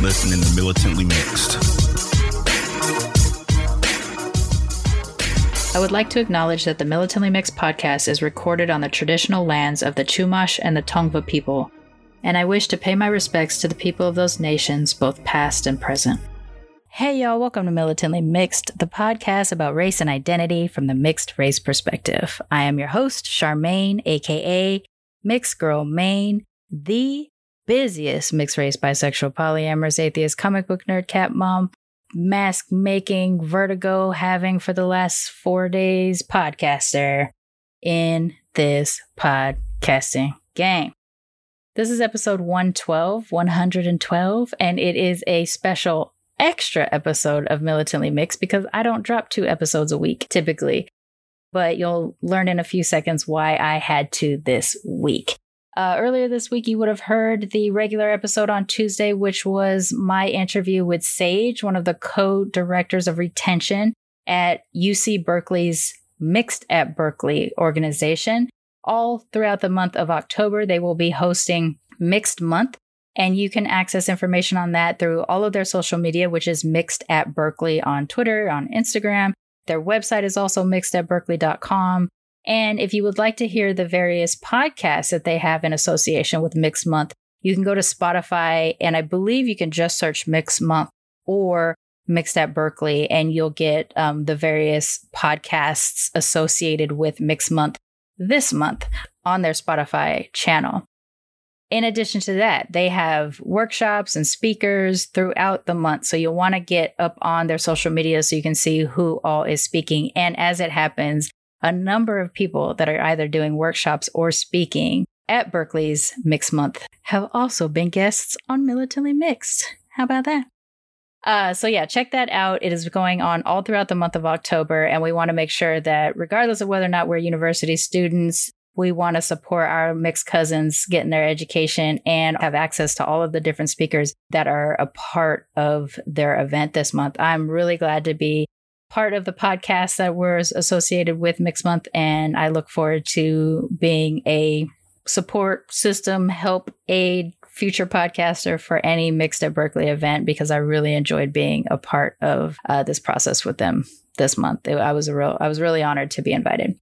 listening to Militantly Mixed. I would like to acknowledge that the Militantly Mixed podcast is recorded on the traditional lands of the Chumash and the Tongva people, and I wish to pay my respects to the people of those nations, both past and present. Hey, y'all, welcome to Militantly Mixed, the podcast about race and identity from the mixed race perspective. I am your host, Charmaine, aka Mixed Girl Maine, the busiest mixed race, bisexual, polyamorous, atheist, comic book nerd, cat mom, mask making, vertigo having for the last four days podcaster in this podcasting game. This is episode 112, 112, and it is a special extra episode of Militantly Mixed because I don't drop two episodes a week typically. But you'll learn in a few seconds why I had to this week. Uh, earlier this week, you would have heard the regular episode on Tuesday, which was my interview with Sage, one of the co directors of retention at UC Berkeley's Mixed at Berkeley organization. All throughout the month of October, they will be hosting Mixed Month, and you can access information on that through all of their social media, which is Mixed at Berkeley on Twitter, on Instagram. Their website is also mixedatberkeley.com. And if you would like to hear the various podcasts that they have in association with Mix Month, you can go to Spotify, and I believe you can just search Mix Month or Mixed at Berkeley, and you'll get um, the various podcasts associated with Mix Month this month on their Spotify channel. In addition to that, they have workshops and speakers throughout the month. So you'll want to get up on their social media so you can see who all is speaking. And as it happens, a number of people that are either doing workshops or speaking at Berkeley's Mixed Month have also been guests on Militantly Mixed. How about that? Uh, so yeah, check that out. It is going on all throughout the month of October, and we want to make sure that regardless of whether or not we're university students, we want to support our mixed cousins getting their education and have access to all of the different speakers that are a part of their event this month. I'm really glad to be part of the podcast that was associated with Mixed Month, and I look forward to being a support system, help, aid, future podcaster for any Mixed at Berkeley event because I really enjoyed being a part of uh, this process with them this month. It, I was a real, I was really honored to be invited.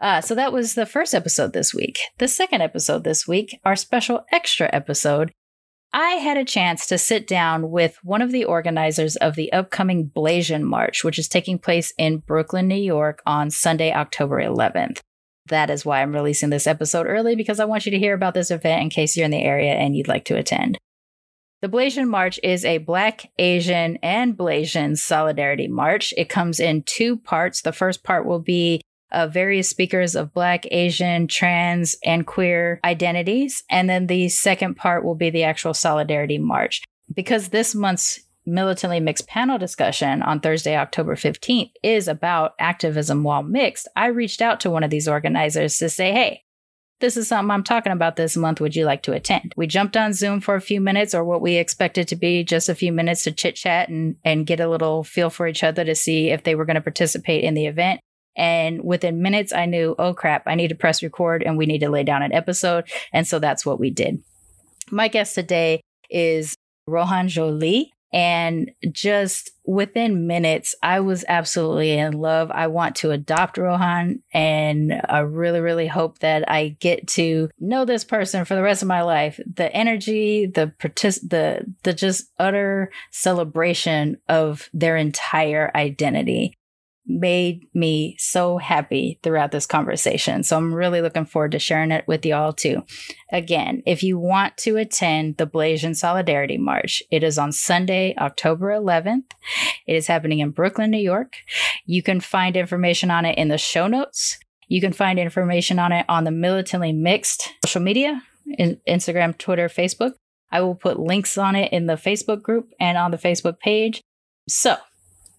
Uh, so that was the first episode this week. The second episode this week, our special extra episode, I had a chance to sit down with one of the organizers of the upcoming Blasian March, which is taking place in Brooklyn, New York on Sunday, October 11th. That is why I'm releasing this episode early because I want you to hear about this event in case you're in the area and you'd like to attend. The Blasian March is a Black, Asian, and Blasian solidarity march. It comes in two parts. The first part will be uh, various speakers of Black, Asian, trans, and queer identities. And then the second part will be the actual Solidarity March. Because this month's Militantly Mixed panel discussion on Thursday, October 15th is about activism while mixed, I reached out to one of these organizers to say, hey, this is something I'm talking about this month. Would you like to attend? We jumped on Zoom for a few minutes, or what we expected to be just a few minutes to chit chat and, and get a little feel for each other to see if they were going to participate in the event. And within minutes, I knew, oh crap, I need to press record and we need to lay down an episode. And so that's what we did. My guest today is Rohan Jolie. And just within minutes, I was absolutely in love. I want to adopt Rohan, and I really, really hope that I get to know this person for the rest of my life. The energy, the partic- the the just utter celebration of their entire identity made me so happy throughout this conversation. So I'm really looking forward to sharing it with y'all too. Again, if you want to attend the Blasian Solidarity March, it is on Sunday, October 11th. It is happening in Brooklyn, New York. You can find information on it in the show notes. You can find information on it on the Militantly Mixed social media, Instagram, Twitter, Facebook. I will put links on it in the Facebook group and on the Facebook page. So,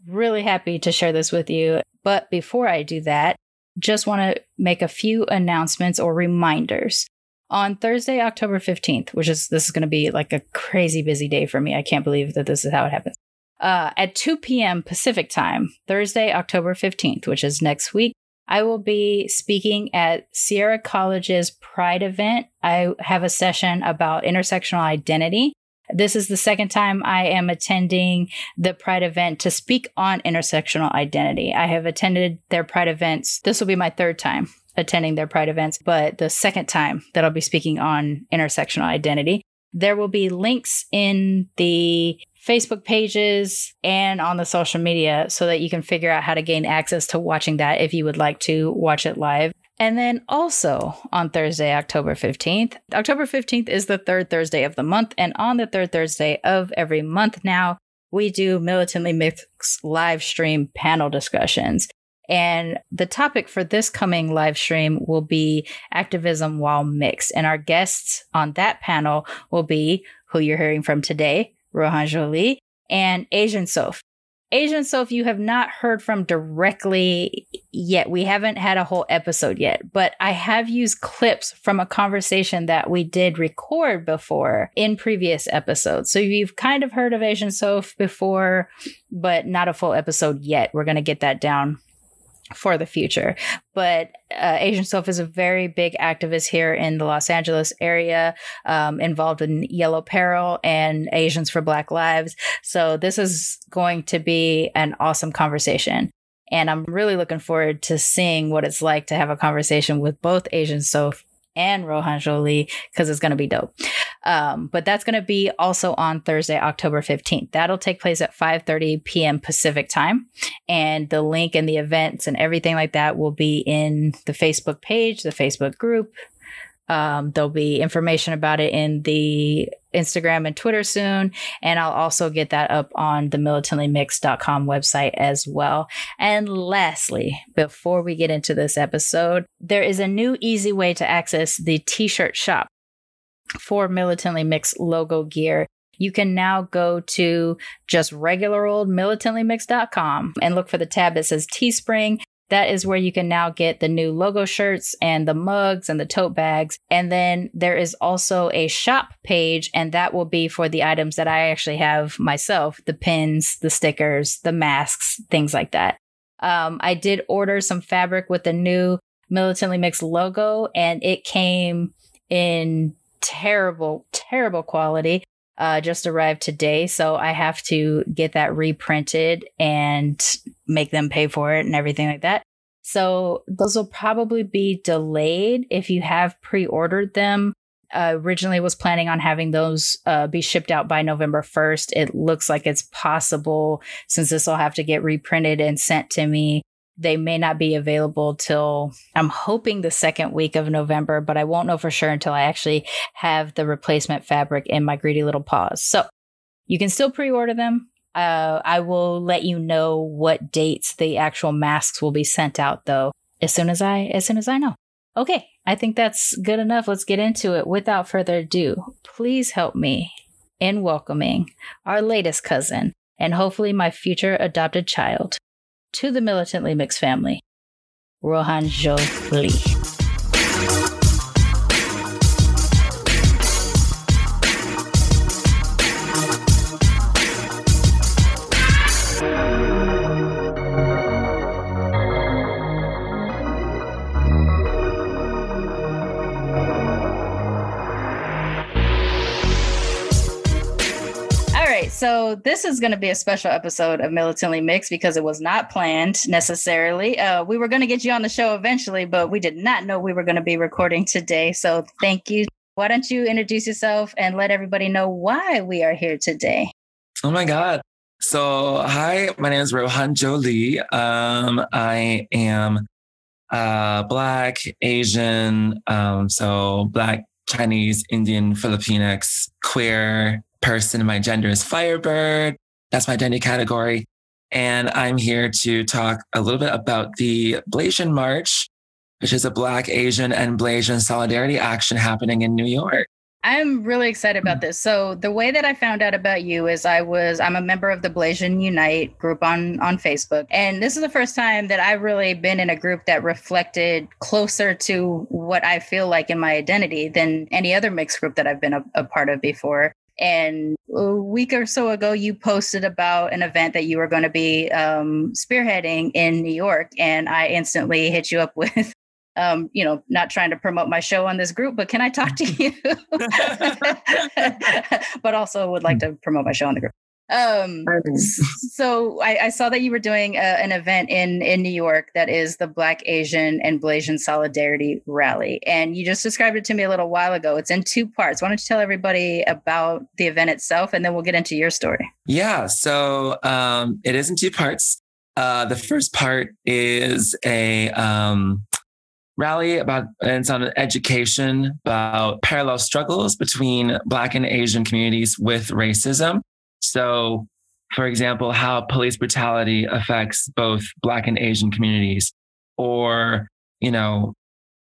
really happy to share this with you. But before I do that, just want to make a few announcements or reminders. On Thursday, October 15th, which is this is going to be like a crazy busy day for me. I can't believe that this is how it happens. Uh, at 2 p.m. Pacific time, Thursday, October 15th, which is next week, I will be speaking at Sierra College's Pride event. I have a session about intersectional identity. This is the second time I am attending the Pride event to speak on intersectional identity. I have attended their Pride events. This will be my third time attending their Pride events, but the second time that I'll be speaking on intersectional identity. There will be links in the Facebook pages and on the social media so that you can figure out how to gain access to watching that if you would like to watch it live. And then also on Thursday, October 15th, October 15th is the third Thursday of the month. And on the third Thursday of every month now, we do Militantly Mixed live stream panel discussions. And the topic for this coming live stream will be activism while mixed. And our guests on that panel will be who you're hearing from today, Rohan Jolie, and Asian Soph. Asian Soph, you have not heard from directly yet. We haven't had a whole episode yet, but I have used clips from a conversation that we did record before in previous episodes. So you've kind of heard of Asian Soph before, but not a full episode yet. We're going to get that down for the future. But uh, Asian Soph is a very big activist here in the Los Angeles area, um, involved in Yellow Peril and Asians for Black Lives. So this is going to be an awesome conversation. And I'm really looking forward to seeing what it's like to have a conversation with both Asian Soph and Rohan Jolie because it's going to be dope. Um, but that's going to be also on Thursday, October 15th. That'll take place at 5:30 p.m. Pacific time, and the link and the events and everything like that will be in the Facebook page, the Facebook group, um, there'll be information about it in the Instagram and Twitter soon. And I'll also get that up on the militantlymix.com website as well. And lastly, before we get into this episode, there is a new easy way to access the t shirt shop for Militantly Mixed logo gear. You can now go to just regular old militantlymix.com and look for the tab that says Teespring that is where you can now get the new logo shirts and the mugs and the tote bags. And then there is also a shop page, and that will be for the items that I actually have myself the pins, the stickers, the masks, things like that. Um, I did order some fabric with the new Militantly Mixed logo, and it came in terrible, terrible quality uh, just arrived today. So I have to get that reprinted and make them pay for it and everything like that. So those will probably be delayed if you have pre ordered them. Uh, originally was planning on having those uh, be shipped out by November 1st. It looks like it's possible since this will have to get reprinted and sent to me they may not be available till I'm hoping the second week of November, but I won't know for sure until I actually have the replacement fabric in my greedy little paws. So you can still pre order them. Uh, I will let you know what dates the actual masks will be sent out though as soon as I as soon as I know. Okay, I think that's good enough. Let's get into it. Without further ado, please help me in welcoming our latest cousin and hopefully my future adopted child, to the militantly mixed family, Rohan Jolie. So this is going to be a special episode of Militantly Mixed because it was not planned necessarily. Uh, we were going to get you on the show eventually, but we did not know we were going to be recording today. So thank you. Why don't you introduce yourself and let everybody know why we are here today? Oh my God. So, hi, my name is Rohan Jolie. Um, I am uh, Black, Asian, um, so Black, Chinese, Indian, Filipinx, queer, person. My gender is Firebird. That's my identity category. And I'm here to talk a little bit about the Blasian March, which is a Black, Asian, and Blasian solidarity action happening in New York. I'm really excited about this. So the way that I found out about you is I was I'm a member of the Blasian Unite group on on Facebook, and this is the first time that I've really been in a group that reflected closer to what I feel like in my identity than any other mixed group that I've been a, a part of before. And a week or so ago, you posted about an event that you were going to be um, spearheading in New York, and I instantly hit you up with um, you know, not trying to promote my show on this group, but can I talk to you? but also would like to promote my show on the group. Um, so I, I, saw that you were doing a, an event in in New York that is the Black Asian and Blasian Solidarity Rally, and you just described it to me a little while ago. It's in two parts. Why don't you tell everybody about the event itself, and then we'll get into your story. Yeah, so um, it is in two parts. Uh, the first part is a um, rally about and it's on education about parallel struggles between black and asian communities with racism so for example how police brutality affects both black and asian communities or you know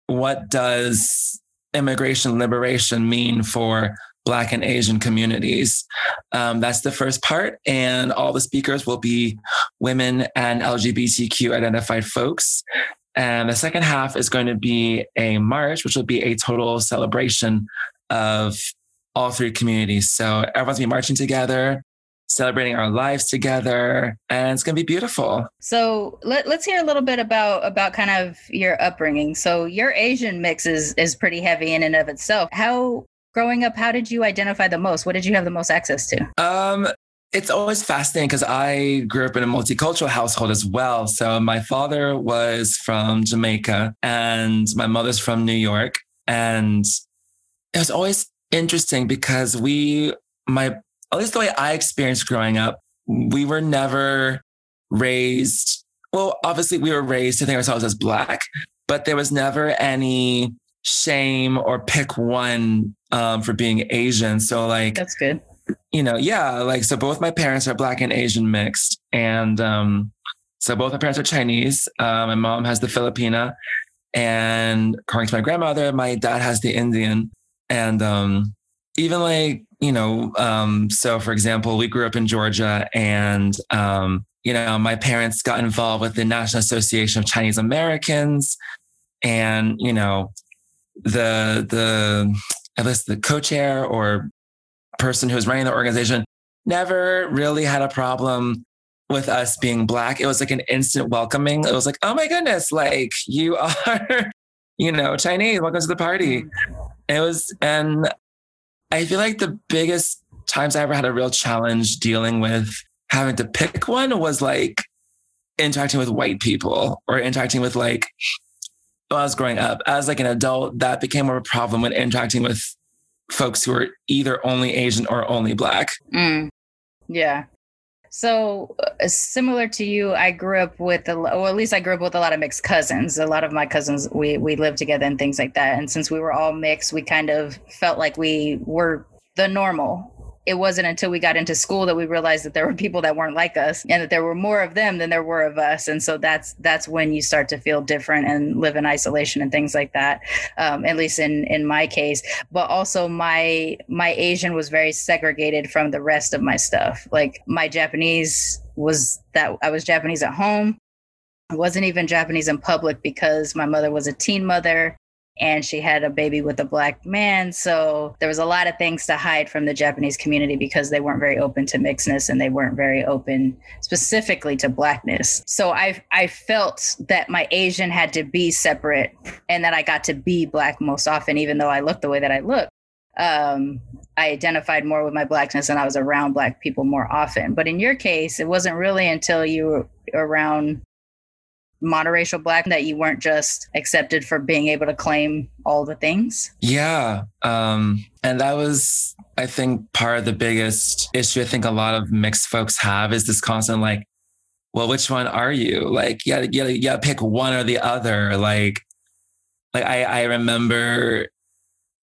what does immigration liberation mean for Black and Asian communities. Um, that's the first part. And all the speakers will be women and LGBTQ identified folks. And the second half is going to be a march, which will be a total celebration of all three communities. So everyone's be marching together, celebrating our lives together, and it's gonna be beautiful. So let, us hear a little bit about about kind of your upbringing. So your Asian mix is is pretty heavy in and of itself. How growing up, how did you identify the most? What did you have the most access to? Um, it's always fascinating because I grew up in a multicultural household as well. So my father was from Jamaica and my mother's from New York. And it was always interesting because we, my, at least the way I experienced growing up, we were never raised. Well, obviously, we were raised to think ourselves as Black, but there was never any shame or pick one um, for being Asian. So, like, that's good you know, yeah, like so both my parents are black and Asian mixed. And um, so both my parents are Chinese. Uh, my mom has the Filipina. And according to my grandmother, my dad has the Indian. And um, even like, you know, um, so for example, we grew up in Georgia and um, you know, my parents got involved with the National Association of Chinese Americans. And, you know, the the at least the co-chair or person who was running the organization never really had a problem with us being black. It was like an instant welcoming. It was like, oh my goodness, like you are, you know, Chinese. Welcome to the party. Mm-hmm. It was, and I feel like the biggest times I ever had a real challenge dealing with having to pick one was like interacting with white people or interacting with like, when I was growing up as like an adult, that became more of a problem when interacting with folks who are either only Asian or only Black. Mm. Yeah. So uh, similar to you, I grew up with a, well, at least I grew up with a lot of mixed cousins. A lot of my cousins, we we lived together and things like that. And since we were all mixed, we kind of felt like we were the normal it wasn't until we got into school that we realized that there were people that weren't like us and that there were more of them than there were of us. And so that's that's when you start to feel different and live in isolation and things like that um, at least in in my case. But also my my asian was very segregated from the rest of my stuff. Like my japanese was that i was japanese at home. I wasn't even Japanese in public because my mother was a teen mother and she had a baby with a black man. So there was a lot of things to hide from the Japanese community because they weren't very open to mixedness and they weren't very open specifically to blackness. So I I felt that my Asian had to be separate and that I got to be black most often, even though I looked the way that I looked. Um, I identified more with my blackness and I was around black people more often. But in your case, it wasn't really until you were around monoracial black that you weren't just accepted for being able to claim all the things? Yeah um and that was i think part of the biggest issue i think a lot of mixed folks have is this constant like well which one are you? Like yeah yeah yeah pick one or the other. Like like i i remember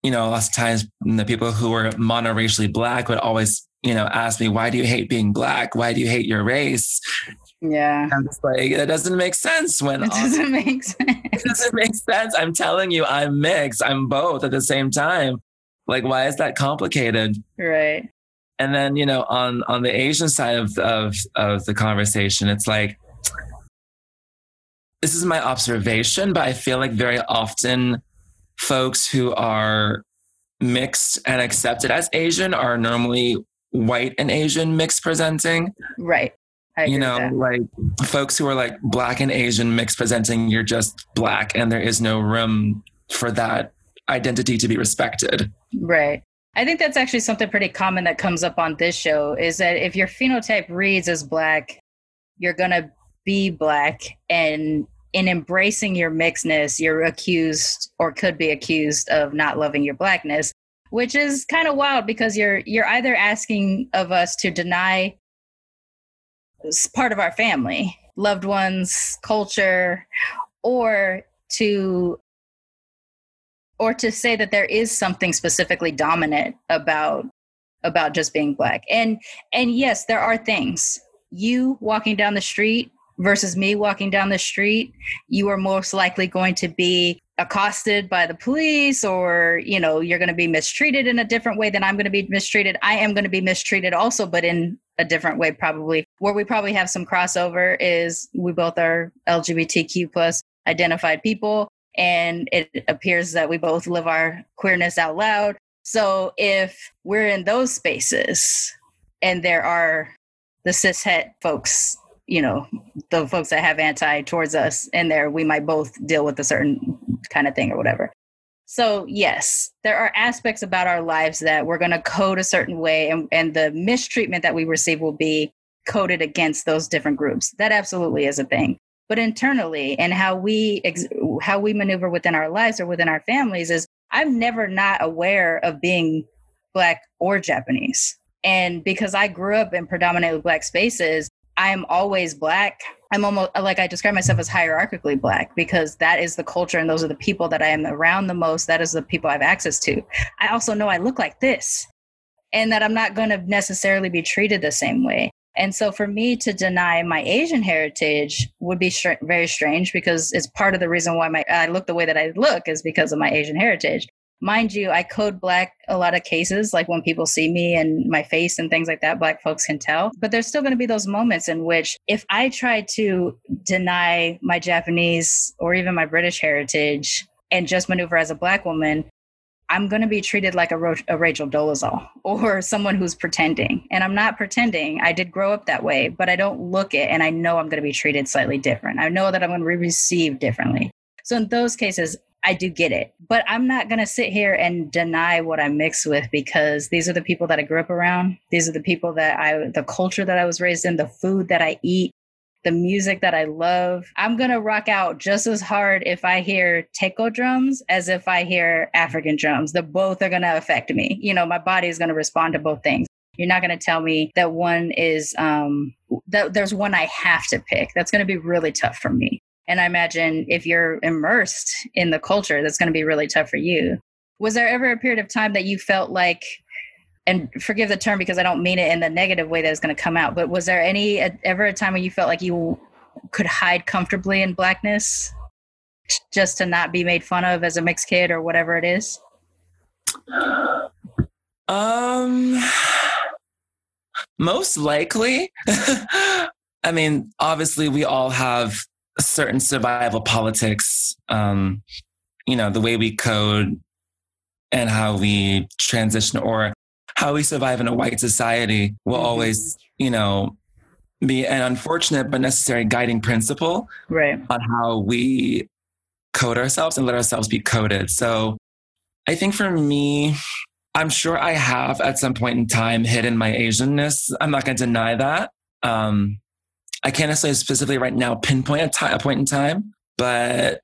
you know lots of times the people who were monoracially black would always you know ask me why do you hate being black? Why do you hate your race yeah. I'm just like, that doesn't make sense when it doesn't make sense. It doesn't make sense. I'm telling you, I'm mixed. I'm both at the same time. Like, why is that complicated? Right. And then, you know, on on the Asian side of of of the conversation, it's like this is my observation, but I feel like very often folks who are mixed and accepted as Asian are normally white and Asian mixed presenting. Right. You know, like folks who are like black and Asian mixed presenting, you're just black and there is no room for that identity to be respected. Right. I think that's actually something pretty common that comes up on this show is that if your phenotype reads as black, you're going to be black and in embracing your mixedness, you're accused or could be accused of not loving your blackness, which is kind of wild because you're you're either asking of us to deny part of our family, loved ones, culture, or to or to say that there is something specifically dominant about about just being black. And and yes, there are things. You walking down the street versus me walking down the street, you are most likely going to be accosted by the police or you know you're going to be mistreated in a different way than i'm going to be mistreated. I am going to be mistreated also but in a different way probably. Where we probably have some crossover is we both are lgbtq plus identified people and it appears that we both live our queerness out loud. So if we're in those spaces and there are the cishet folks you know the folks that have anti towards us in there we might both deal with a certain kind of thing or whatever. So yes there are aspects about our lives that we're going to code a certain way and, and the mistreatment that we receive will be coded against those different groups. That absolutely is a thing. But internally and how we ex- how we maneuver within our lives or within our families is i'm never not aware of being black or japanese. And because i grew up in predominantly black spaces I'm always black. I'm almost like I describe myself as hierarchically black because that is the culture and those are the people that I am around the most. That is the people I have access to. I also know I look like this and that I'm not going to necessarily be treated the same way. And so for me to deny my Asian heritage would be str- very strange because it's part of the reason why my I look the way that I look is because of my Asian heritage mind you, I code black a lot of cases, like when people see me and my face and things like that, black folks can tell. But there's still going to be those moments in which if I try to deny my Japanese or even my British heritage and just maneuver as a black woman, I'm going to be treated like a, Ro- a, Rachel Dolezal or someone who's pretending. And I'm not pretending. I did grow up that way, but I don't look it and I know I'm going to be treated slightly different. I know that I'm going to be received differently. So in those cases, I do get it. But I'm not going to sit here and deny what I'm mixed with because these are the people that I grew up around. These are the people that I, the culture that I was raised in, the food that I eat, the music that I love. I'm going to rock out just as hard if I hear taiko drums as if I hear African drums. The both are going to affect me. You know, my body is going to respond to both things. You're not going to tell me that one is um that there's one I have to pick. That's going to be really tough for me. And I imagine if you're immersed in the culture, that's going to be really tough for you. Was there ever a period of time that you felt like, and forgive the term because I don't mean it in the negative way that it's going to come out, but was there any ever a time when you felt like you could hide comfortably in blackness just to not be made fun of as a mixed kid or whatever it is? Um, most likely. I mean, obviously, we all have certain survival politics, um, you know, the way we code and how we transition or how we survive in a white society will mm-hmm. always, you know, be an unfortunate but necessary guiding principle right. on how we code ourselves and let ourselves be coded. So I think for me, I'm sure I have at some point in time hidden my Asianness. I'm not going to deny that. Um, I can't necessarily specifically right now pinpoint a, t- a point in time, but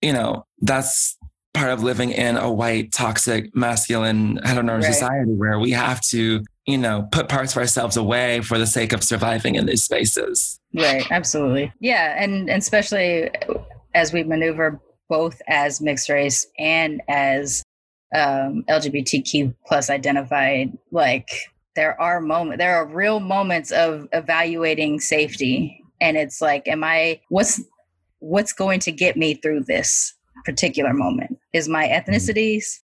you know, that's part of living in a white, toxic, masculine, heteronormative right. society where we have to, you know, put parts of ourselves away for the sake of surviving in these spaces. Right, absolutely. Yeah, and, and especially as we maneuver both as mixed race and as um, LGBTQ plus identified, like there are moments there are real moments of evaluating safety and it's like am i what's what's going to get me through this particular moment is my ethnicities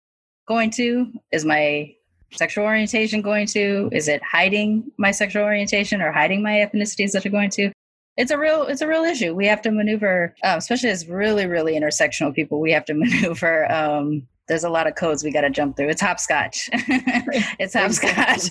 going to? Is my sexual orientation going to? Is it hiding my sexual orientation or hiding my ethnicities that are going to? It's a real it's a real issue. We have to maneuver, um, especially as really really intersectional people. We have to maneuver. Um, there's a lot of codes we got to jump through. It's hopscotch. it's hopscotch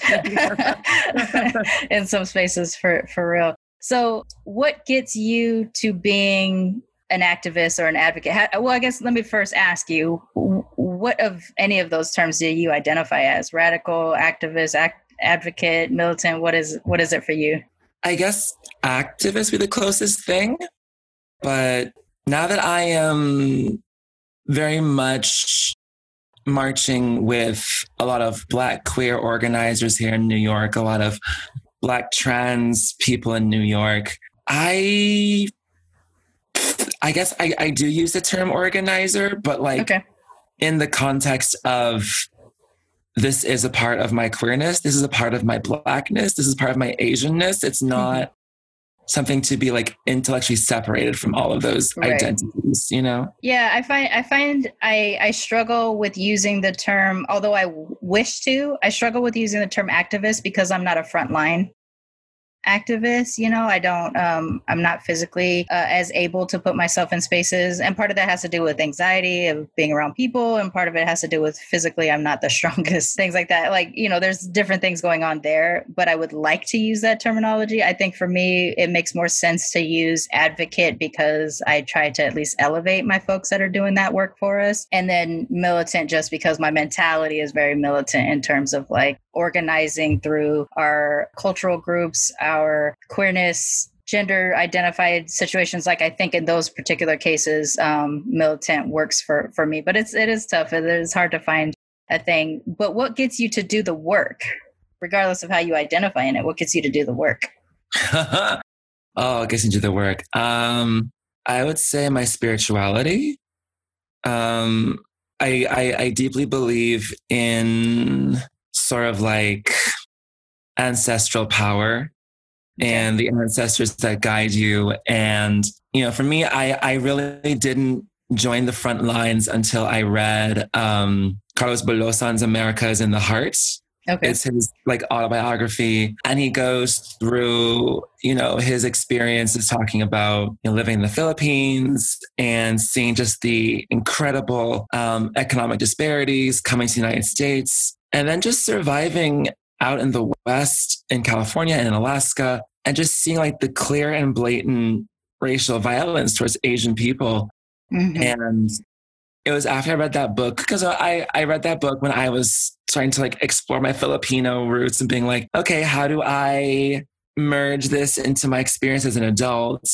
in some spaces for for real. So, what gets you to being an activist or an advocate? How, well, I guess let me first ask you what of any of those terms do you identify as? Radical, activist, act, advocate, militant? What is what is it for you? I guess activist be the closest thing, but now that I am very much marching with a lot of Black queer organizers here in New York, a lot of Black trans people in New York, I I guess I, I do use the term organizer, but like okay in the context of this is a part of my queerness, this is a part of my blackness, this is part of my Asianness. It's mm-hmm. not. Something to be like intellectually separated from all of those right. identities, you know? Yeah, I find I find I I struggle with using the term, although I wish to, I struggle with using the term activist because I'm not a frontline activist you know i don't um i'm not physically uh, as able to put myself in spaces and part of that has to do with anxiety of being around people and part of it has to do with physically i'm not the strongest things like that like you know there's different things going on there but i would like to use that terminology. I think for me it makes more sense to use advocate because i try to at least elevate my folks that are doing that work for us and then militant just because my mentality is very militant in terms of like organizing through our cultural groups, our queerness, gender identified situations. Like i think in those particular cases um, militant works for for me but it's it is tough. It is hard to find a thing. But what gets you to do the work regardless of how you identify in it what gets you to do the work? Oh gets into the work. Um i would say my spirituality. Um I, I i deeply believe in sort of like ancestral power and the ancestors that guide you. And, you know, for me, I, I really didn't join the front lines until I read um, Carlos Bulosan's America is in the Heart. Okay. It's his like autobiography. And he goes through, you know, his experiences talking about you know, living in the Philippines and seeing just the incredible um, economic disparities coming to the United States and then just surviving out in the West, in California and in Alaska, and just seeing like the clear and blatant racial violence towards Asian people. Mm-hmm. And it was after I read that book, because I, I read that book when I was trying to like explore my Filipino roots and being like, okay, how do I merge this into my experience as an adult?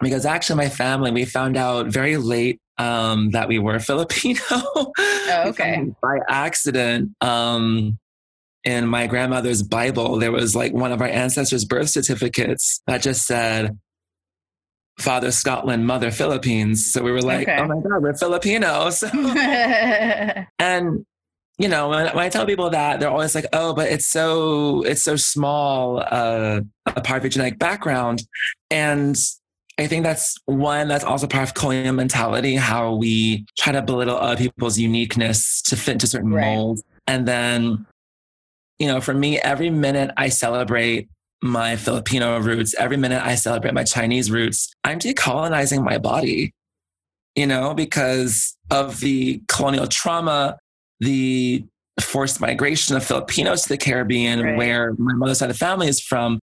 Because actually, my family, we found out very late um, that we were Filipino. Oh, okay. by accident. Um, in my grandmother's Bible, there was like one of our ancestors' birth certificates that just said Father Scotland, Mother Philippines. So we were like, okay. oh my God, we're Filipinos. and you know, when, when, I tell people that, they're always like, "Oh, but it's so it's so small uh, a part of your genetic background," and I think that's one that's also part of colonial mentality, how we try to belittle other people's uniqueness to fit into certain right. molds. And then, you know, for me, every minute I celebrate my Filipino roots, every minute I celebrate my Chinese roots, I'm decolonizing my body, you know, because of the colonial trauma, the forced migration of Filipinos to the Caribbean, right. where my mother's side of the family is from.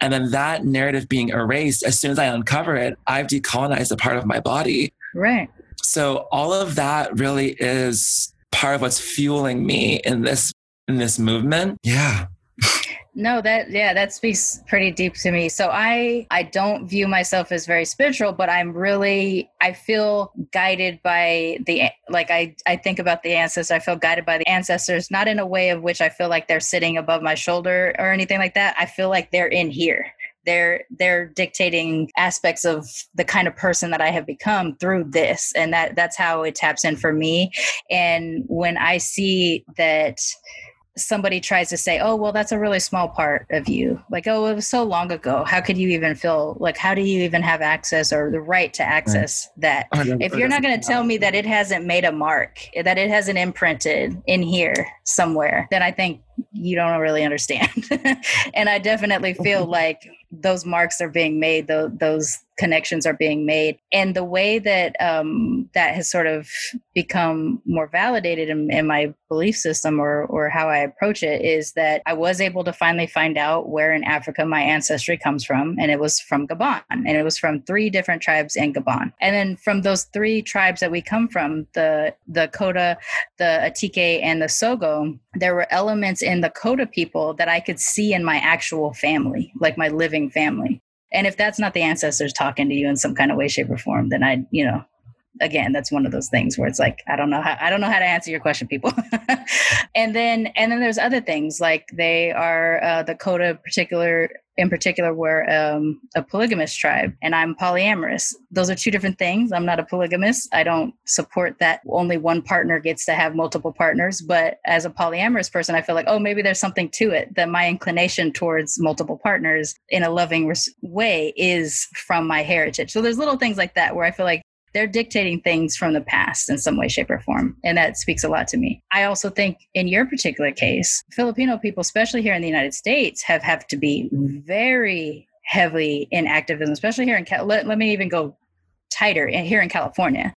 And then that narrative being erased, as soon as I uncover it, I've decolonized a part of my body. Right. So all of that really is part of what's fueling me in this in this movement. Yeah. No, that yeah, that speaks pretty deep to me. So I I don't view myself as very spiritual, but I'm really I feel guided by the like I I think about the ancestors. I feel guided by the ancestors, not in a way of which I feel like they're sitting above my shoulder or anything like that. I feel like they're in here they're they're dictating aspects of the kind of person that I have become through this and that that's how it taps in for me and when I see that somebody tries to say, oh, well, that's a really small part of you. Like, oh, it was so long ago. How could you even feel like, how do you even have access or the right to access right. that? If you're not going to tell me that it hasn't made a mark, that it hasn't imprinted in here somewhere, then I think you don't really understand. and I definitely feel like those marks are being made, those connections are being made. And the way that um, that has sort of become more validated in, in, my belief system or, or how I approach it is that I was able to finally find out where in Africa my ancestry comes from. And it was from Gabon. And it was from three different tribes in Gabon. And then from those three tribes that we come from, the, the Koda, the Atike, and the Sogo, there were elements in the Koda people that I could see in my actual family, like my living family. And if that's not the ancestors talking to you in some kind of way, shape, or form, then I, you know, again, that's one of those things where it's like, I don't know how I don't know how to answer your question, people. and then and then there's other things like they are uh, the Koda particular in particular were um, a polygamous tribe and i'm polyamorous. Those are two different things. I'm not a polygamist. I don't support that only one partner gets to have multiple partners but as a polyamorous person i feel like oh maybe there's something to it that my inclination towards multiple partners in a loving way is from my heritage. So there's little things like that where i feel like they're dictating things from the past in some way, shape, or form. And that speaks a lot to me. I also think in your particular case, Filipino people, especially here in the United States, have have to be very heavily in activism, especially here in let, let me even go tighter eh, here in California.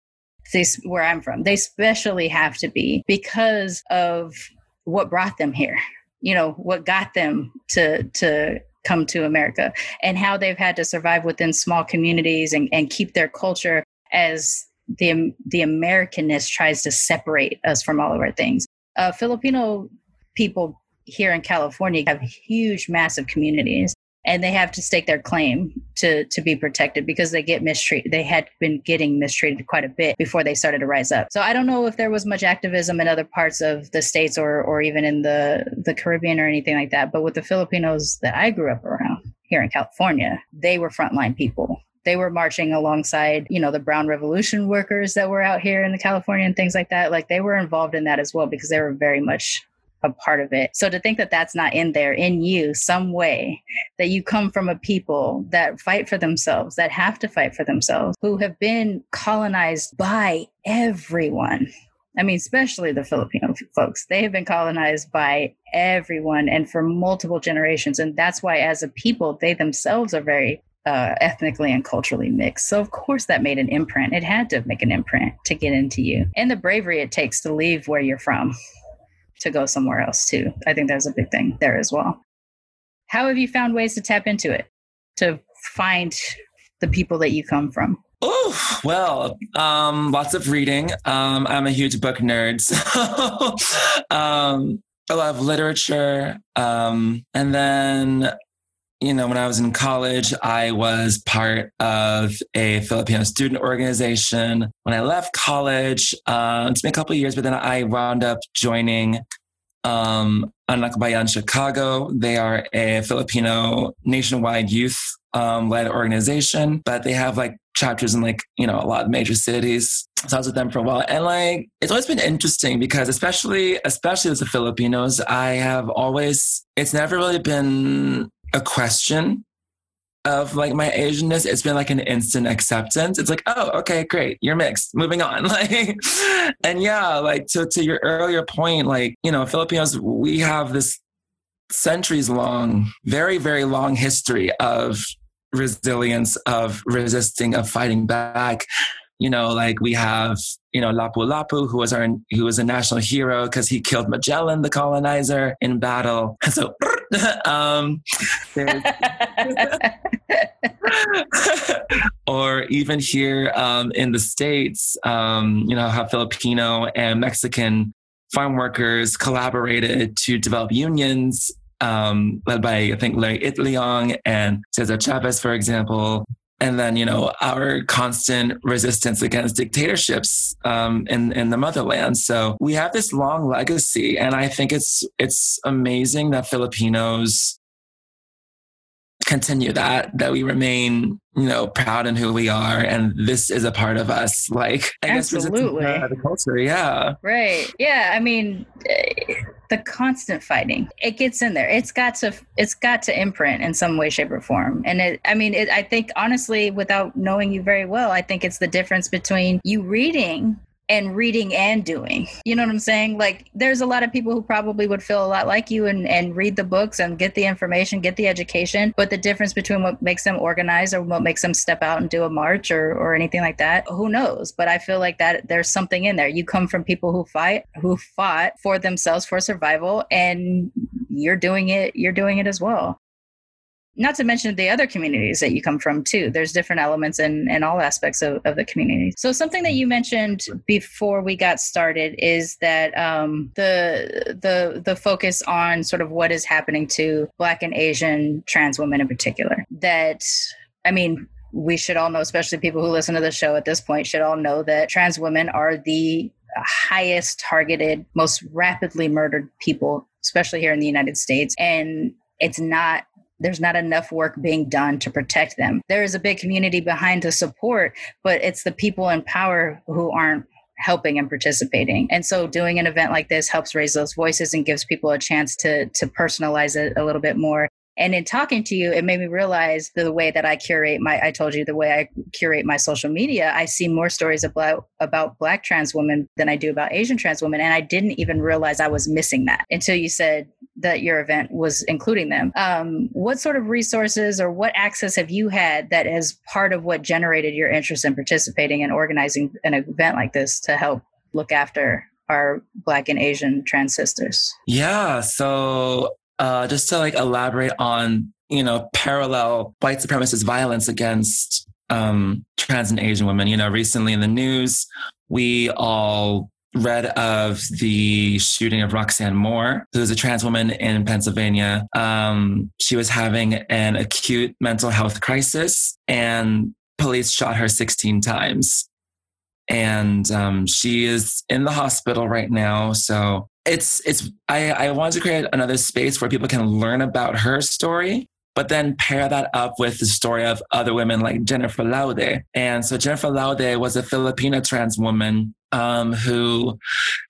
They, where I'm from, they especially have to be because of what brought them here. You know, what got them to to come to America and how they've had to survive within small communities and, and keep their culture as the the Americanness tries to separate us from all of our things. Uh, Filipino people here in California have huge, massive communities, and they have to stake their claim to to be protected because they get mistreated. They had been getting mistreated quite a bit before they started to rise up. So I don't know if there was much activism in other parts of the states or or even in the the Caribbean or anything like that. But with the Filipinos that I grew up around here in California, they were frontline people they were marching alongside, you know, the Brown Revolution workers that were out here in the California and things like that. Like they were involved in that as well because they were very much a part of it. So to think that that's not in there in you some way, that you come from a people that fight for themselves, that have to fight for themselves, who have been colonized by everyone. I mean, especially the Filipino folks, they have been colonized by everyone and for multiple generations. And that's why, as a people, they themselves are very uh, ethnically and culturally mixed. So, of course, that made an imprint. It had to make an imprint to get into you. And the bravery it takes to leave where you're from to go somewhere else, too. I think there's a big thing there as well. How have you found ways to tap into it, to find the people that you come from? Oh, well, um, lots of reading. Um, I'm a huge book nerd. So um, I love literature. Um, and then you know, when I was in college, I was part of a Filipino student organization. When I left college, uh, it's been a couple years, but then I wound up joining um, Chicago. They are a Filipino nationwide youth um, led organization, but they have like chapters in like, you know, a lot of major cities. So I was with them for a while. And like, it's always been interesting because especially, especially as the Filipinos, I have always, it's never really been a question of like my Asianness, it's been like an instant acceptance. It's like, oh, okay, great, you're mixed. Moving on. Like, and yeah, like to to your earlier point, like you know, Filipinos, we have this centuries long, very very long history of resilience, of resisting, of fighting back. You know, like we have, you know, Lapu Lapu, who was our who was a national hero because he killed Magellan, the colonizer, in battle. So um, or even here um, in the States, um, you know, how Filipino and Mexican farm workers collaborated to develop unions um, led by, I think, Larry Itliong and Cesar Chavez, for example, and then you know our constant resistance against dictatorships um, in in the motherland. So we have this long legacy, and I think it's it's amazing that Filipinos continue that that we remain you know proud in who we are and this is a part of us like I absolutely. guess the culture yeah. Right. Yeah i mean eh, the constant fighting it gets in there. It's got to it's got to imprint in some way shape or form. And it i mean it, i think honestly without knowing you very well i think it's the difference between you reading and reading and doing. You know what I'm saying? Like there's a lot of people who probably would feel a lot like you and, and read the books and get the information, get the education. But the difference between what makes them organize or what makes them step out and do a march or, or anything like that, who knows? But I feel like that there's something in there. You come from people who fight, who fought for themselves for survival and you're doing it, you're doing it as well not to mention the other communities that you come from too. There's different elements in, in all aspects of, of the community. So something that you mentioned before we got started is that um, the the the focus on sort of what is happening to black and asian trans women in particular. That i mean we should all know especially people who listen to the show at this point should all know that trans women are the highest targeted most rapidly murdered people especially here in the united states. And it's not there's not enough work being done to protect them. There is a big community behind to support, but it's the people in power who aren't helping and participating. And so doing an event like this helps raise those voices and gives people a chance to to personalize it a little bit more and in talking to you, it made me realize the way that I curate my, I told you the way I curate my social media, I see more stories about, about black trans women than I do about Asian trans women. And I didn't even realize I was missing that until you said that your event was including them. Um, what sort of resources or what access have you had that is part of what generated your interest in participating and organizing an event like this to help look after our black and asian trans sisters yeah so uh, just to like elaborate on you know parallel white supremacist violence against um, trans and Asian women. You know, recently in the news, we all read of the shooting of Roxanne Moore, who's a trans woman in Pennsylvania. Um, she was having an acute mental health crisis, and police shot her 16 times. And um, she is in the hospital right now. So it's it's I, I wanted to create another space where people can learn about her story but then pair that up with the story of other women like Jennifer Laude. And so Jennifer Laude was a Filipina trans woman um, who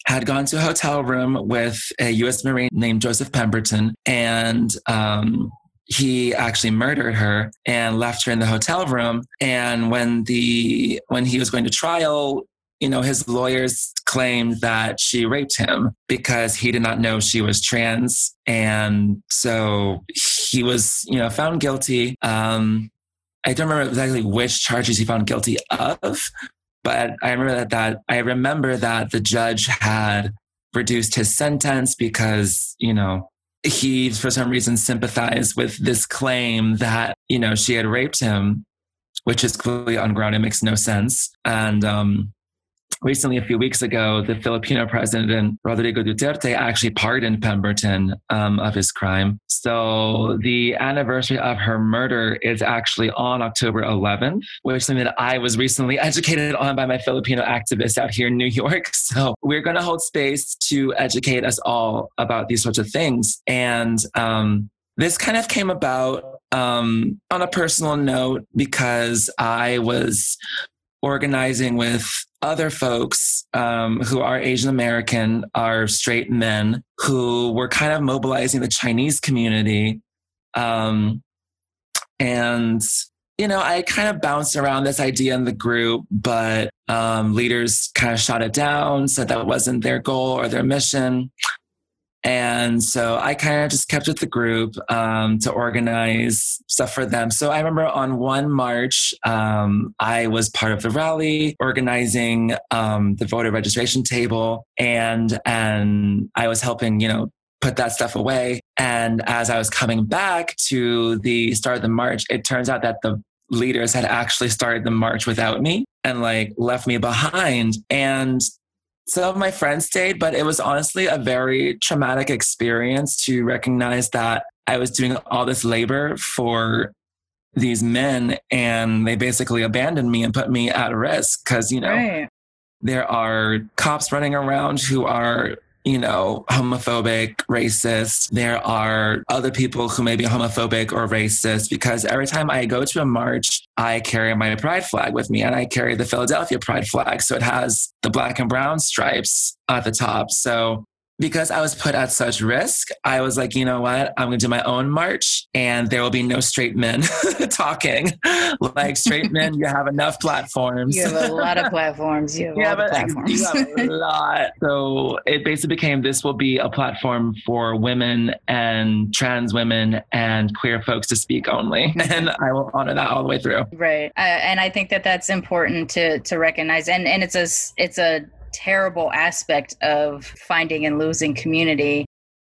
had gone to a hotel room with a U.S. Marine named Joseph Pemberton, and um, he actually murdered her and left her in the hotel room. And when the when he was going to trial, you know, his lawyers claimed that she raped him because he did not know she was trans. And so he was, you know, found guilty. Um, I don't remember exactly which charges he found guilty of, but I remember that, that I remember that the judge had reduced his sentence because, you know, he for some reason sympathized with this claim that, you know, she had raped him, which is clearly ungrounded, makes no sense. And um recently, a few weeks ago, the Filipino president, Rodrigo Duterte, actually pardoned Pemberton um, of his crime. So the anniversary of her murder is actually on October 11th, which is something that I was recently educated on by my Filipino activists out here in New York. So we're going to hold space to educate us all about these sorts of things. And um, this kind of came about um, on a personal note because I was organizing with other folks um, who are Asian American, are straight men who were kind of mobilizing the Chinese community. Um, and, you know, I kind of bounced around this idea in the group, but um, leaders kind of shot it down, said that wasn't their goal or their mission. And so I kind of just kept with the group um, to organize stuff for them. So I remember on one March, um, I was part of the rally organizing um, the voter registration table, and and I was helping, you know, put that stuff away. And as I was coming back to the start of the march, it turns out that the leaders had actually started the march without me and like left me behind. And some of my friends stayed, but it was honestly a very traumatic experience to recognize that I was doing all this labor for these men and they basically abandoned me and put me at risk because, you know, right. there are cops running around who are you know, homophobic, racist. There are other people who may be homophobic or racist because every time I go to a march, I carry my pride flag with me and I carry the Philadelphia pride flag. So it has the black and brown stripes at the top. So because I was put at such risk, I was like, you know what? I'm going to do my own march and there will be no straight men talking. like straight men, you have enough platforms. You have a lot of platforms. You have, yeah, but platforms. you have a lot. So it basically became this will be a platform for women and trans women and queer folks to speak only. And I will honor that all the way through. Right. Uh, and I think that that's important to, to recognize. And, and it's a, it's a, terrible aspect of finding and losing community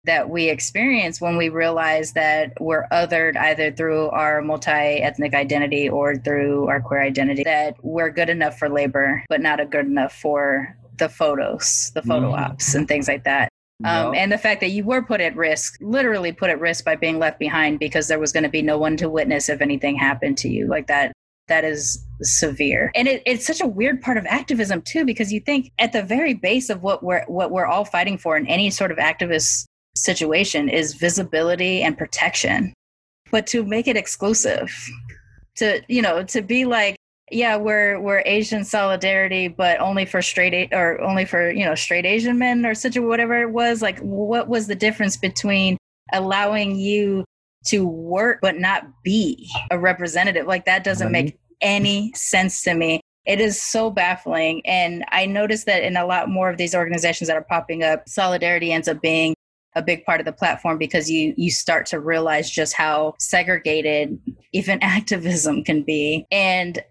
that we experience when we realize that we're othered either through our multi-ethnic identity or through our queer identity that we're good enough for labor but not a good enough for the photos the photo mm. ops and things like that um, and the fact that you were put at risk literally put at risk by being left behind because there was going to be no one to witness if anything happened to you like that that is severe. And it, it's such a weird part of activism too because you think at the very base of what we're what we're all fighting for in any sort of activist situation is visibility and protection. But to make it exclusive to you know to be like yeah we're we're asian solidarity but only for straight or only for you know straight asian men or such a whatever it was like what was the difference between allowing you to work but not be a representative. Like that doesn't make mm-hmm. Any sense to me. It is so baffling. And I noticed that in a lot more of these organizations that are popping up, solidarity ends up being a big part of the platform because you you start to realize just how segregated even activism can be. And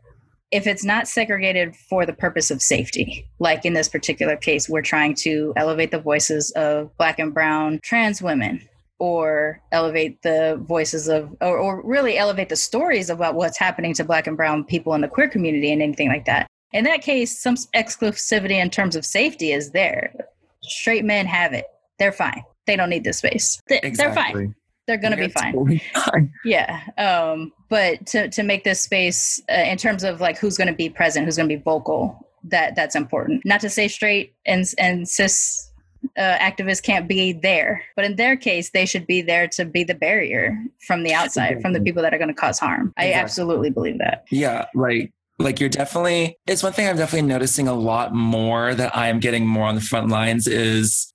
if it's not segregated for the purpose of safety, like in this particular case, we're trying to elevate the voices of Black and Brown trans women or elevate the voices of or, or, really elevate the stories about what's happening to black and brown people in the queer community and anything like that. In that case some exclusivity in terms of safety is there. Straight men have it. They're fine. They don't need this space. They, are fine. They're gonna be fine. Totally fine. yeah um, but to, to make this space uh, in terms of like who's gonna be present who's gonna be vocal that that's important. Not to say straight and and cis uh, activists can't be there. But in their case, they should be there to be the barrier from the outside, exactly. from the people that are going to cause harm. Exactly. I absolutely believe that. Yeah, like like you're definitely it's one thing I'm definitely noticing a lot more that I am getting more on the front lines is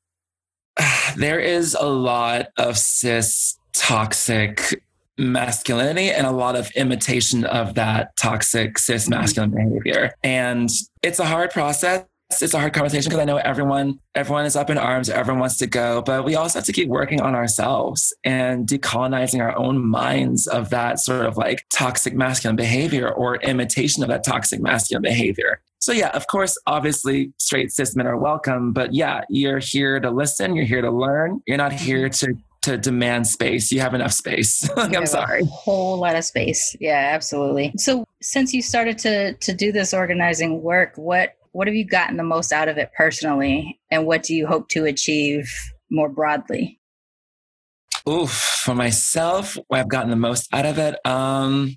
uh, there is a lot of cis toxic masculinity and a lot of imitation of that toxic cis mm-hmm. masculine behavior. And it's a hard process it's a hard conversation because I know everyone everyone is up in arms, everyone wants to go, but we also have to keep working on ourselves and decolonizing our own minds of that sort of like toxic masculine behavior or imitation of that toxic masculine behavior. So yeah, of course, obviously straight cis men are welcome, but yeah, you're here to listen, you're here to learn. You're not here mm-hmm. to to demand space. You have enough space. like, I'm sorry. A whole lot of space. Yeah, absolutely. So since you started to to do this organizing work, what what have you gotten the most out of it personally and what do you hope to achieve more broadly Oof, for myself, what I've gotten the most out of it. Um,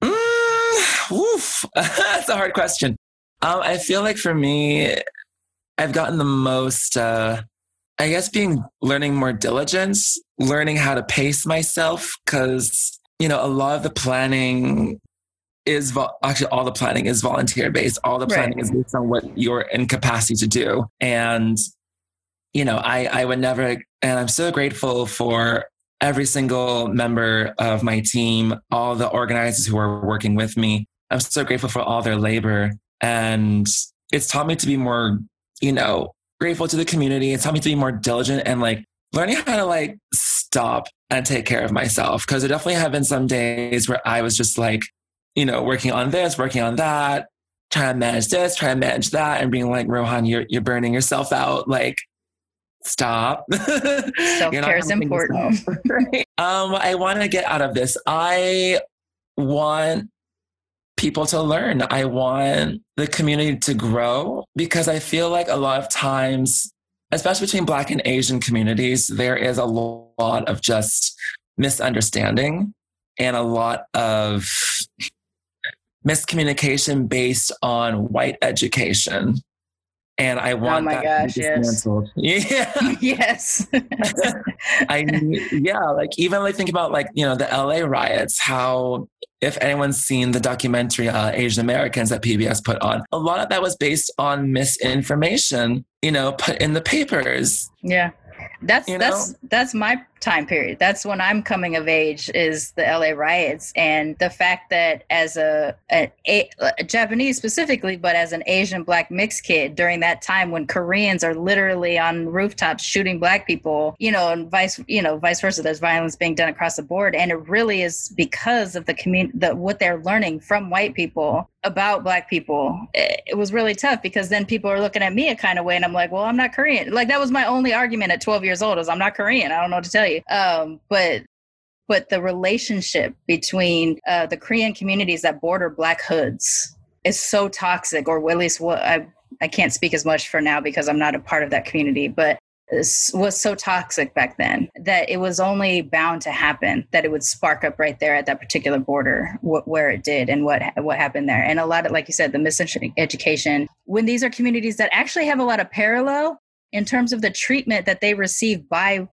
mm, oof, that's a hard question. Um, I feel like for me, I've gotten the most, uh, I guess, being learning more diligence, learning how to pace myself, because you know a lot of the planning is actually all the planning is volunteer based. All the planning right. is based on what you're in capacity to do. And, you know, I, I would never, and I'm so grateful for every single member of my team, all the organizers who are working with me. I'm so grateful for all their labor. And it's taught me to be more, you know, grateful to the community. It's taught me to be more diligent and like learning how to like stop and take care of myself. Cause there definitely have been some days where I was just like, you know, working on this, working on that, trying to manage this, trying to manage that, and being like, Rohan, you're you're burning yourself out. Like, stop. Self care is important. um, I want to get out of this. I want people to learn. I want the community to grow because I feel like a lot of times, especially between Black and Asian communities, there is a lot of just misunderstanding and a lot of miscommunication based on white education. And I want oh my that gosh, yes. Yeah. yes. I yeah, like even like think about like you know the LA riots. How if anyone's seen the documentary uh, Asian Americans that PBS put on, a lot of that was based on misinformation. You know, put in the papers. yeah. That's You know? that's that's my time period. That's when I'm coming of age is the LA riots and the fact that as a, a, a, Japanese specifically, but as an Asian black mixed kid during that time when Koreans are literally on rooftops shooting black people, you know, and vice you know vice versa. There's violence being done across the board, and it really is because of the community, the what they're learning from white people about black people. It, it was really tough because then people are looking at me a kind of way, and I'm like, well, I'm not Korean. Like that was my only argument at 12 years old is I'm not Korean. I don't know what to tell you. Um, but but the relationship between uh, the Korean communities that border Black hoods is so toxic, or at least what I I can't speak as much for now because I'm not a part of that community, but was so toxic back then that it was only bound to happen that it would spark up right there at that particular border wh- where it did and what what happened there. And a lot of like you said the miseducation. When these are communities that actually have a lot of parallel in terms of the treatment that they receive by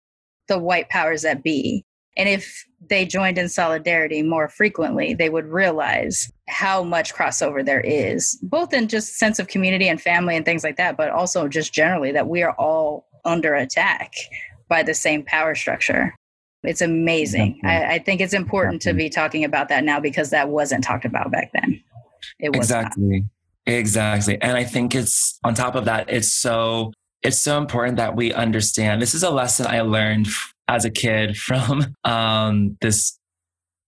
the white powers that be and if they joined in solidarity more frequently, they would realize how much crossover there is, both in just sense of community and family and things like that, but also just generally that we are all under attack by the same power structure. It's amazing. I, I think it's important to be talking about that now because that wasn't talked about back then. It was not. exactly exactly and i think it's on top of that it's so it's so important that we understand. This is a lesson i learned as a kid from um, this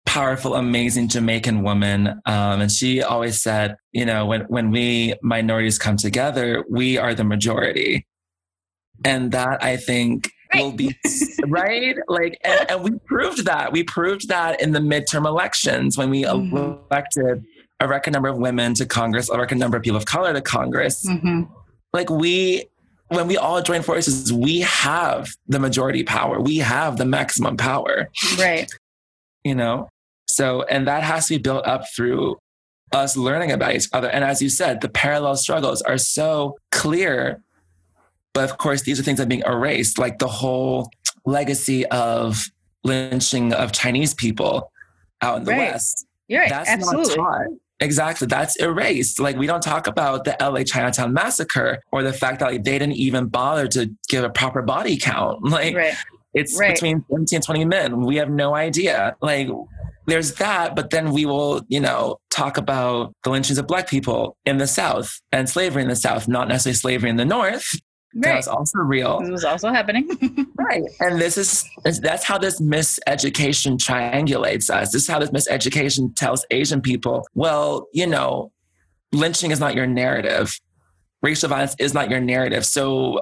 powerful amazing jamaican woman. Um, and she always said you know when, when we minorities come together we are the majority. And that i think will be right? Like and, and we proved that. We proved that in the midterm elections when we Mhm. elected a record number of women to Congress, a record number of people of color to Congress. hmm Like we, when we all join forces, we have the majority power. We have the maximum power, Right. you know? So, and that has to be built up through us learning about each other. And as you said, the parallel struggles are so clear. But of course, these are things that are being erased, like the whole legacy of lynching of Chinese people out in the Right. West. You're right. That's Absolutely. not taught. Exactly. That's erased. Like we don't talk about the LA Chinatown massacre or the fact that like, they didn't even bother to give a proper body count. Like Right. it's Right. between 17 and 20 men. We have no idea. Like there's that, but then we will, you know, talk about the lynchings of black people in the South and slavery in the South, not necessarily slavery in the North. That Right. was also real. This was also happening. Right. And this is that's how this miseducation triangulates us. This is how this miseducation tells Asian people, well, you know, lynching is not your narrative. Racial violence is not your narrative. So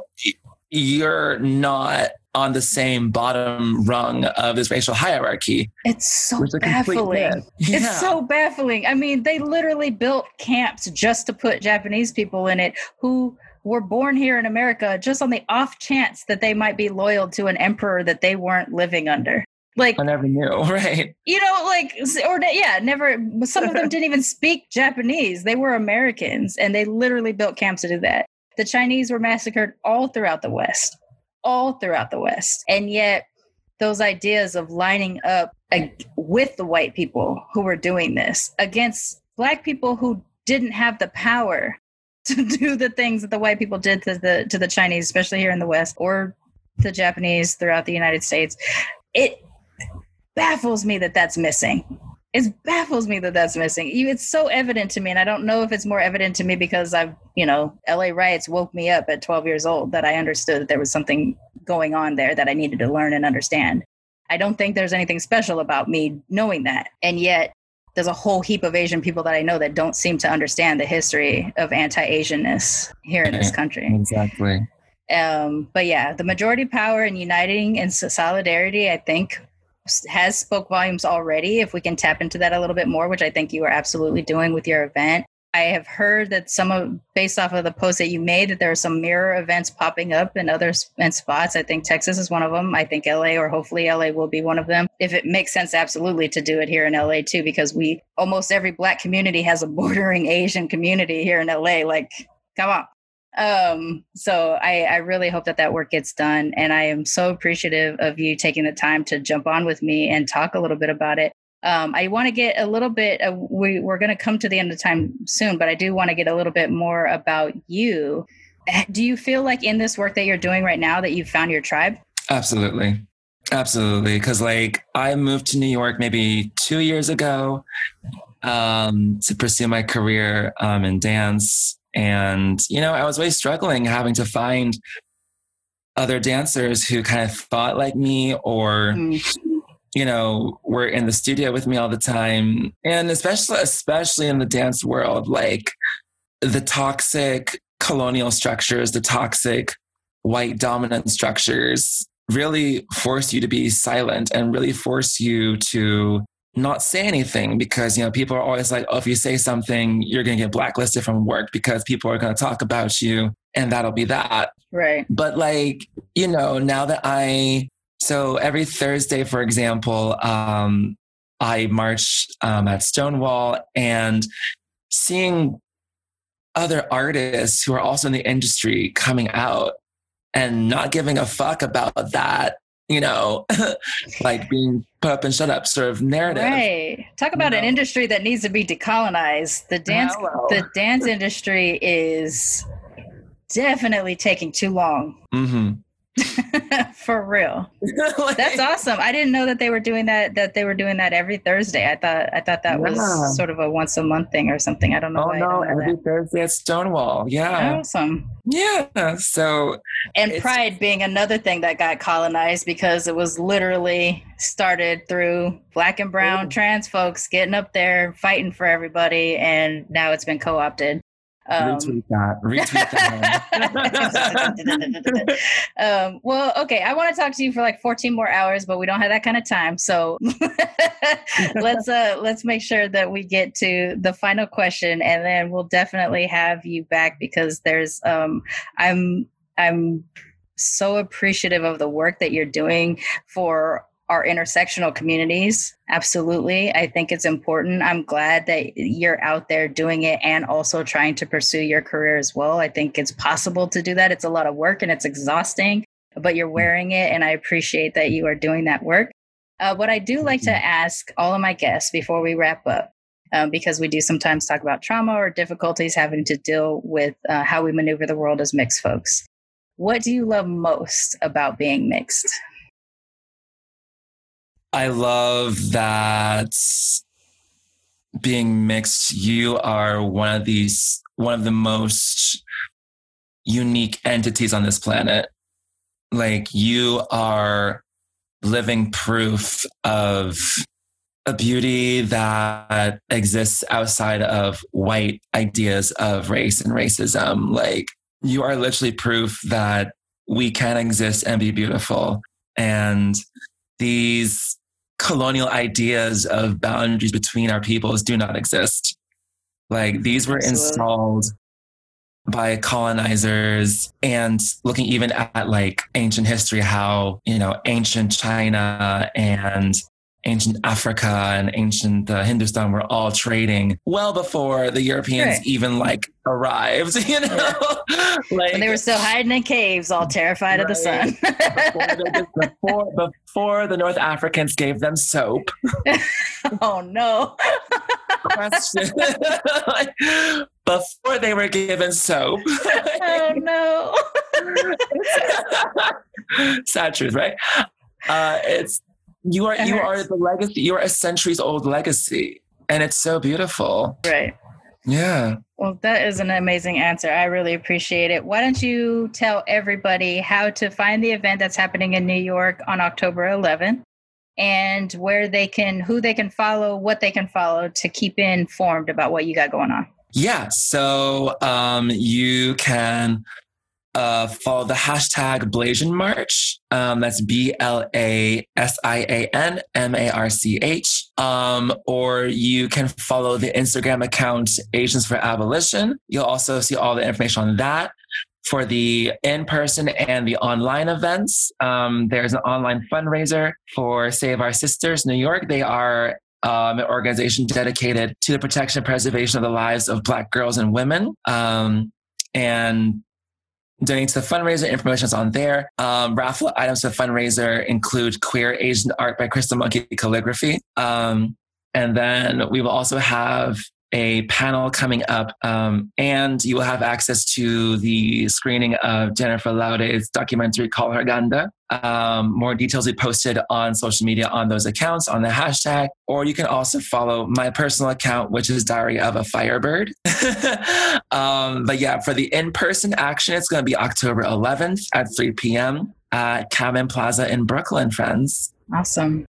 you're not on the same bottom rung of this racial hierarchy. it's so Which is a complete baffling. Yeah. It's so baffling. I mean, they literally built camps just to put Japanese people in it who were born here in America just on the off chance that they might be loyal to an emperor that they weren't living under. Like, I never knew, right? you know, like, or yeah, never, some of them didn't even speak Japanese. They were Americans and they literally built camps to do that. The Chinese were massacred all throughout the West, all throughout the West. And yet, those ideas of lining up ag- with the white people who were doing this against black people who didn't have the power to do the things that the white people did to the to the Chinese, especially here in the West, or the Japanese throughout the United States. It baffles me that that's missing. It baffles me that that's missing. It's so evident to me, and I don't know if it's more evident to me because I've, you know, LA riots woke me up at 12 years old that I understood that there was something going on there that I needed to learn and understand. I don't think there's anything special about me knowing that. And yet, there's a whole heap of Asian people that I know that don't seem to understand the history of anti Asianness here in this country. Exactly. Um, but yeah, the majority power and uniting and solidarity, I think, has spoke volumes already. If we can tap into that a little bit more, which I think you are absolutely doing with your event. I have heard that some of, based off of the post that you made, that there are some mirror events popping up in other in spots. I think Texas is one of them. I think LA or hopefully LA will be one of them. If it makes sense, absolutely to do it here in LA too, because we almost every Black community has a bordering Asian community here in LA. Like, come on. Um, so I, I really hope that that work gets done. And I am so appreciative of you taking the time to jump on with me and talk a little bit about it. Um, I want to get a little bit, we, we're going to come to the end of time soon, but I do want to get a little bit more about you. Do you feel like in this work that you're doing right now that you've found your tribe? Absolutely. Absolutely. Cause like I moved to New York maybe two years ago um, to pursue my career um, in dance. And, you know, I was really struggling having to find other dancers who kind of thought like me or, mm. You know, were in the studio with me all the time. And especially, especially in the dance world, like the toxic colonial structures, the toxic white dominant structures really force you to be silent and really force you to not say anything because you know people are always like oh if you say something you're going to get blacklisted from work because people are going to talk about you and that'll be that right but like you know now that i so every thursday for example um i march um, at stonewall and seeing other artists who are also in the industry coming out and not giving a fuck about that you know, like being put up and shut up sort of narrative. Right. Talk about you know? an industry that needs to be decolonized. The dance Hello. the dance industry is definitely taking too long. Mm-hmm. For real. like, That's awesome. I didn't know that they were doing that that they were doing that every Thursday. I thought I thought that yeah. was sort of a once a month thing or something. I don't know. Oh no, every that. Thursday at Stonewall. Yeah. Awesome. Yeah. So And Pride being another thing that got colonized because it was literally started through black and brown trans folks getting up there fighting for everybody and now it's been co-opted. Um, retweet that. Retweet that. um, well, okay. I want to talk to you for like 14 more hours, but we don't have that kind of time. So let's uh let's make sure that we get to the final question, and then we'll definitely have you back because there's um I'm I'm so appreciative of the work that you're doing for our intersectional communities. Absolutely. I think it's important. I'm glad that you're out there doing it and also trying to pursue your career as well. I think it's possible to do that. It's a lot of work and it's exhausting, but you're wearing it. And I appreciate that you are doing that work. Uh, what I do like to ask all of my guests before we wrap up, um, because we do sometimes talk about trauma or difficulties having to deal with uh, how we maneuver the world as mixed folks. What do you love most about being mixed? I love that being mixed, you are one of these, one of the most unique entities on this planet. Like you are living proof of a beauty that exists outside of white ideas of race and racism. Like you are literally proof that we can exist and be beautiful. And these colonial ideas of boundaries between our peoples do not exist. Like these were Absolutely. installed by colonizers and looking even at like ancient history, how, you know, ancient China and ancient Africa and ancient uh, Hindustan were all trading well before the Europeans right. even like arrived, you know, yeah. like when they were still hiding in caves, all terrified right. of the sun. before, before, before, the North Africans gave them soap. oh no. Question. before they were given soap. oh no. Sad truth, right? Uh, it's you are you are the legacy. You are a centuries old legacy, and it's so beautiful. Right. Yeah. Well, that is an amazing answer. I really appreciate it. Why don't you tell everybody how to find the event that's happening in New York on October 11th and where they can, who they can follow, what they can follow to keep informed about what you got going on? Yeah. So um, you can uh, follow the hashtag Blasian March. Um, that's B L A S I A N M A R C H. Um, or you can follow the Instagram account Asians for Abolition. You'll also see all the information on that. For the in person and the online events, um, there's an online fundraiser for Save Our Sisters New York. They are um, an organization dedicated to the protection and preservation of the lives of Black girls and women. Um, and donate to the fundraiser. Information is on there. Um, raffle items to the fundraiser include queer Asian art by Crystal Monkey Calligraphy. Um, and then we will also have a panel coming up, um, and you will have access to the screening of Jennifer Laude's documentary Call Her Ganda. Um, more details be posted on social media on those accounts on the hashtag, or you can also follow my personal account, which is Diary of a Firebird. um, but yeah, for the in person action, it's going to be October 11th at 3 p.m. at Cadman Plaza in Brooklyn, friends. Awesome.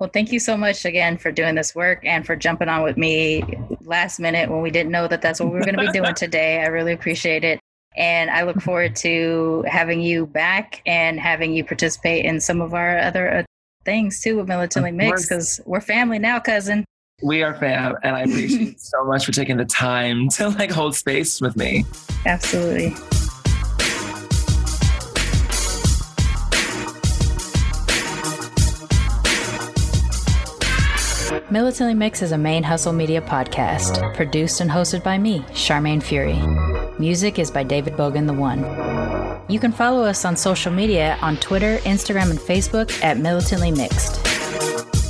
Well, thank you so much again for doing this work and for jumping on with me last minute when we didn't know that that's what we were going to be doing today. I really appreciate it. And I look forward to having you back and having you participate in some of our other uh, things too with Militantly Mixed because we're family now, cousin. We are fam, and I appreciate you so much for taking the time to like hold space with me. Absolutely. Militantly Mix is a main hustle media podcast, produced and hosted by me, Charmaine Fury. Music is by David Bogan the One. You can follow us on social media on Twitter, Instagram, and Facebook at Militantly Mixed.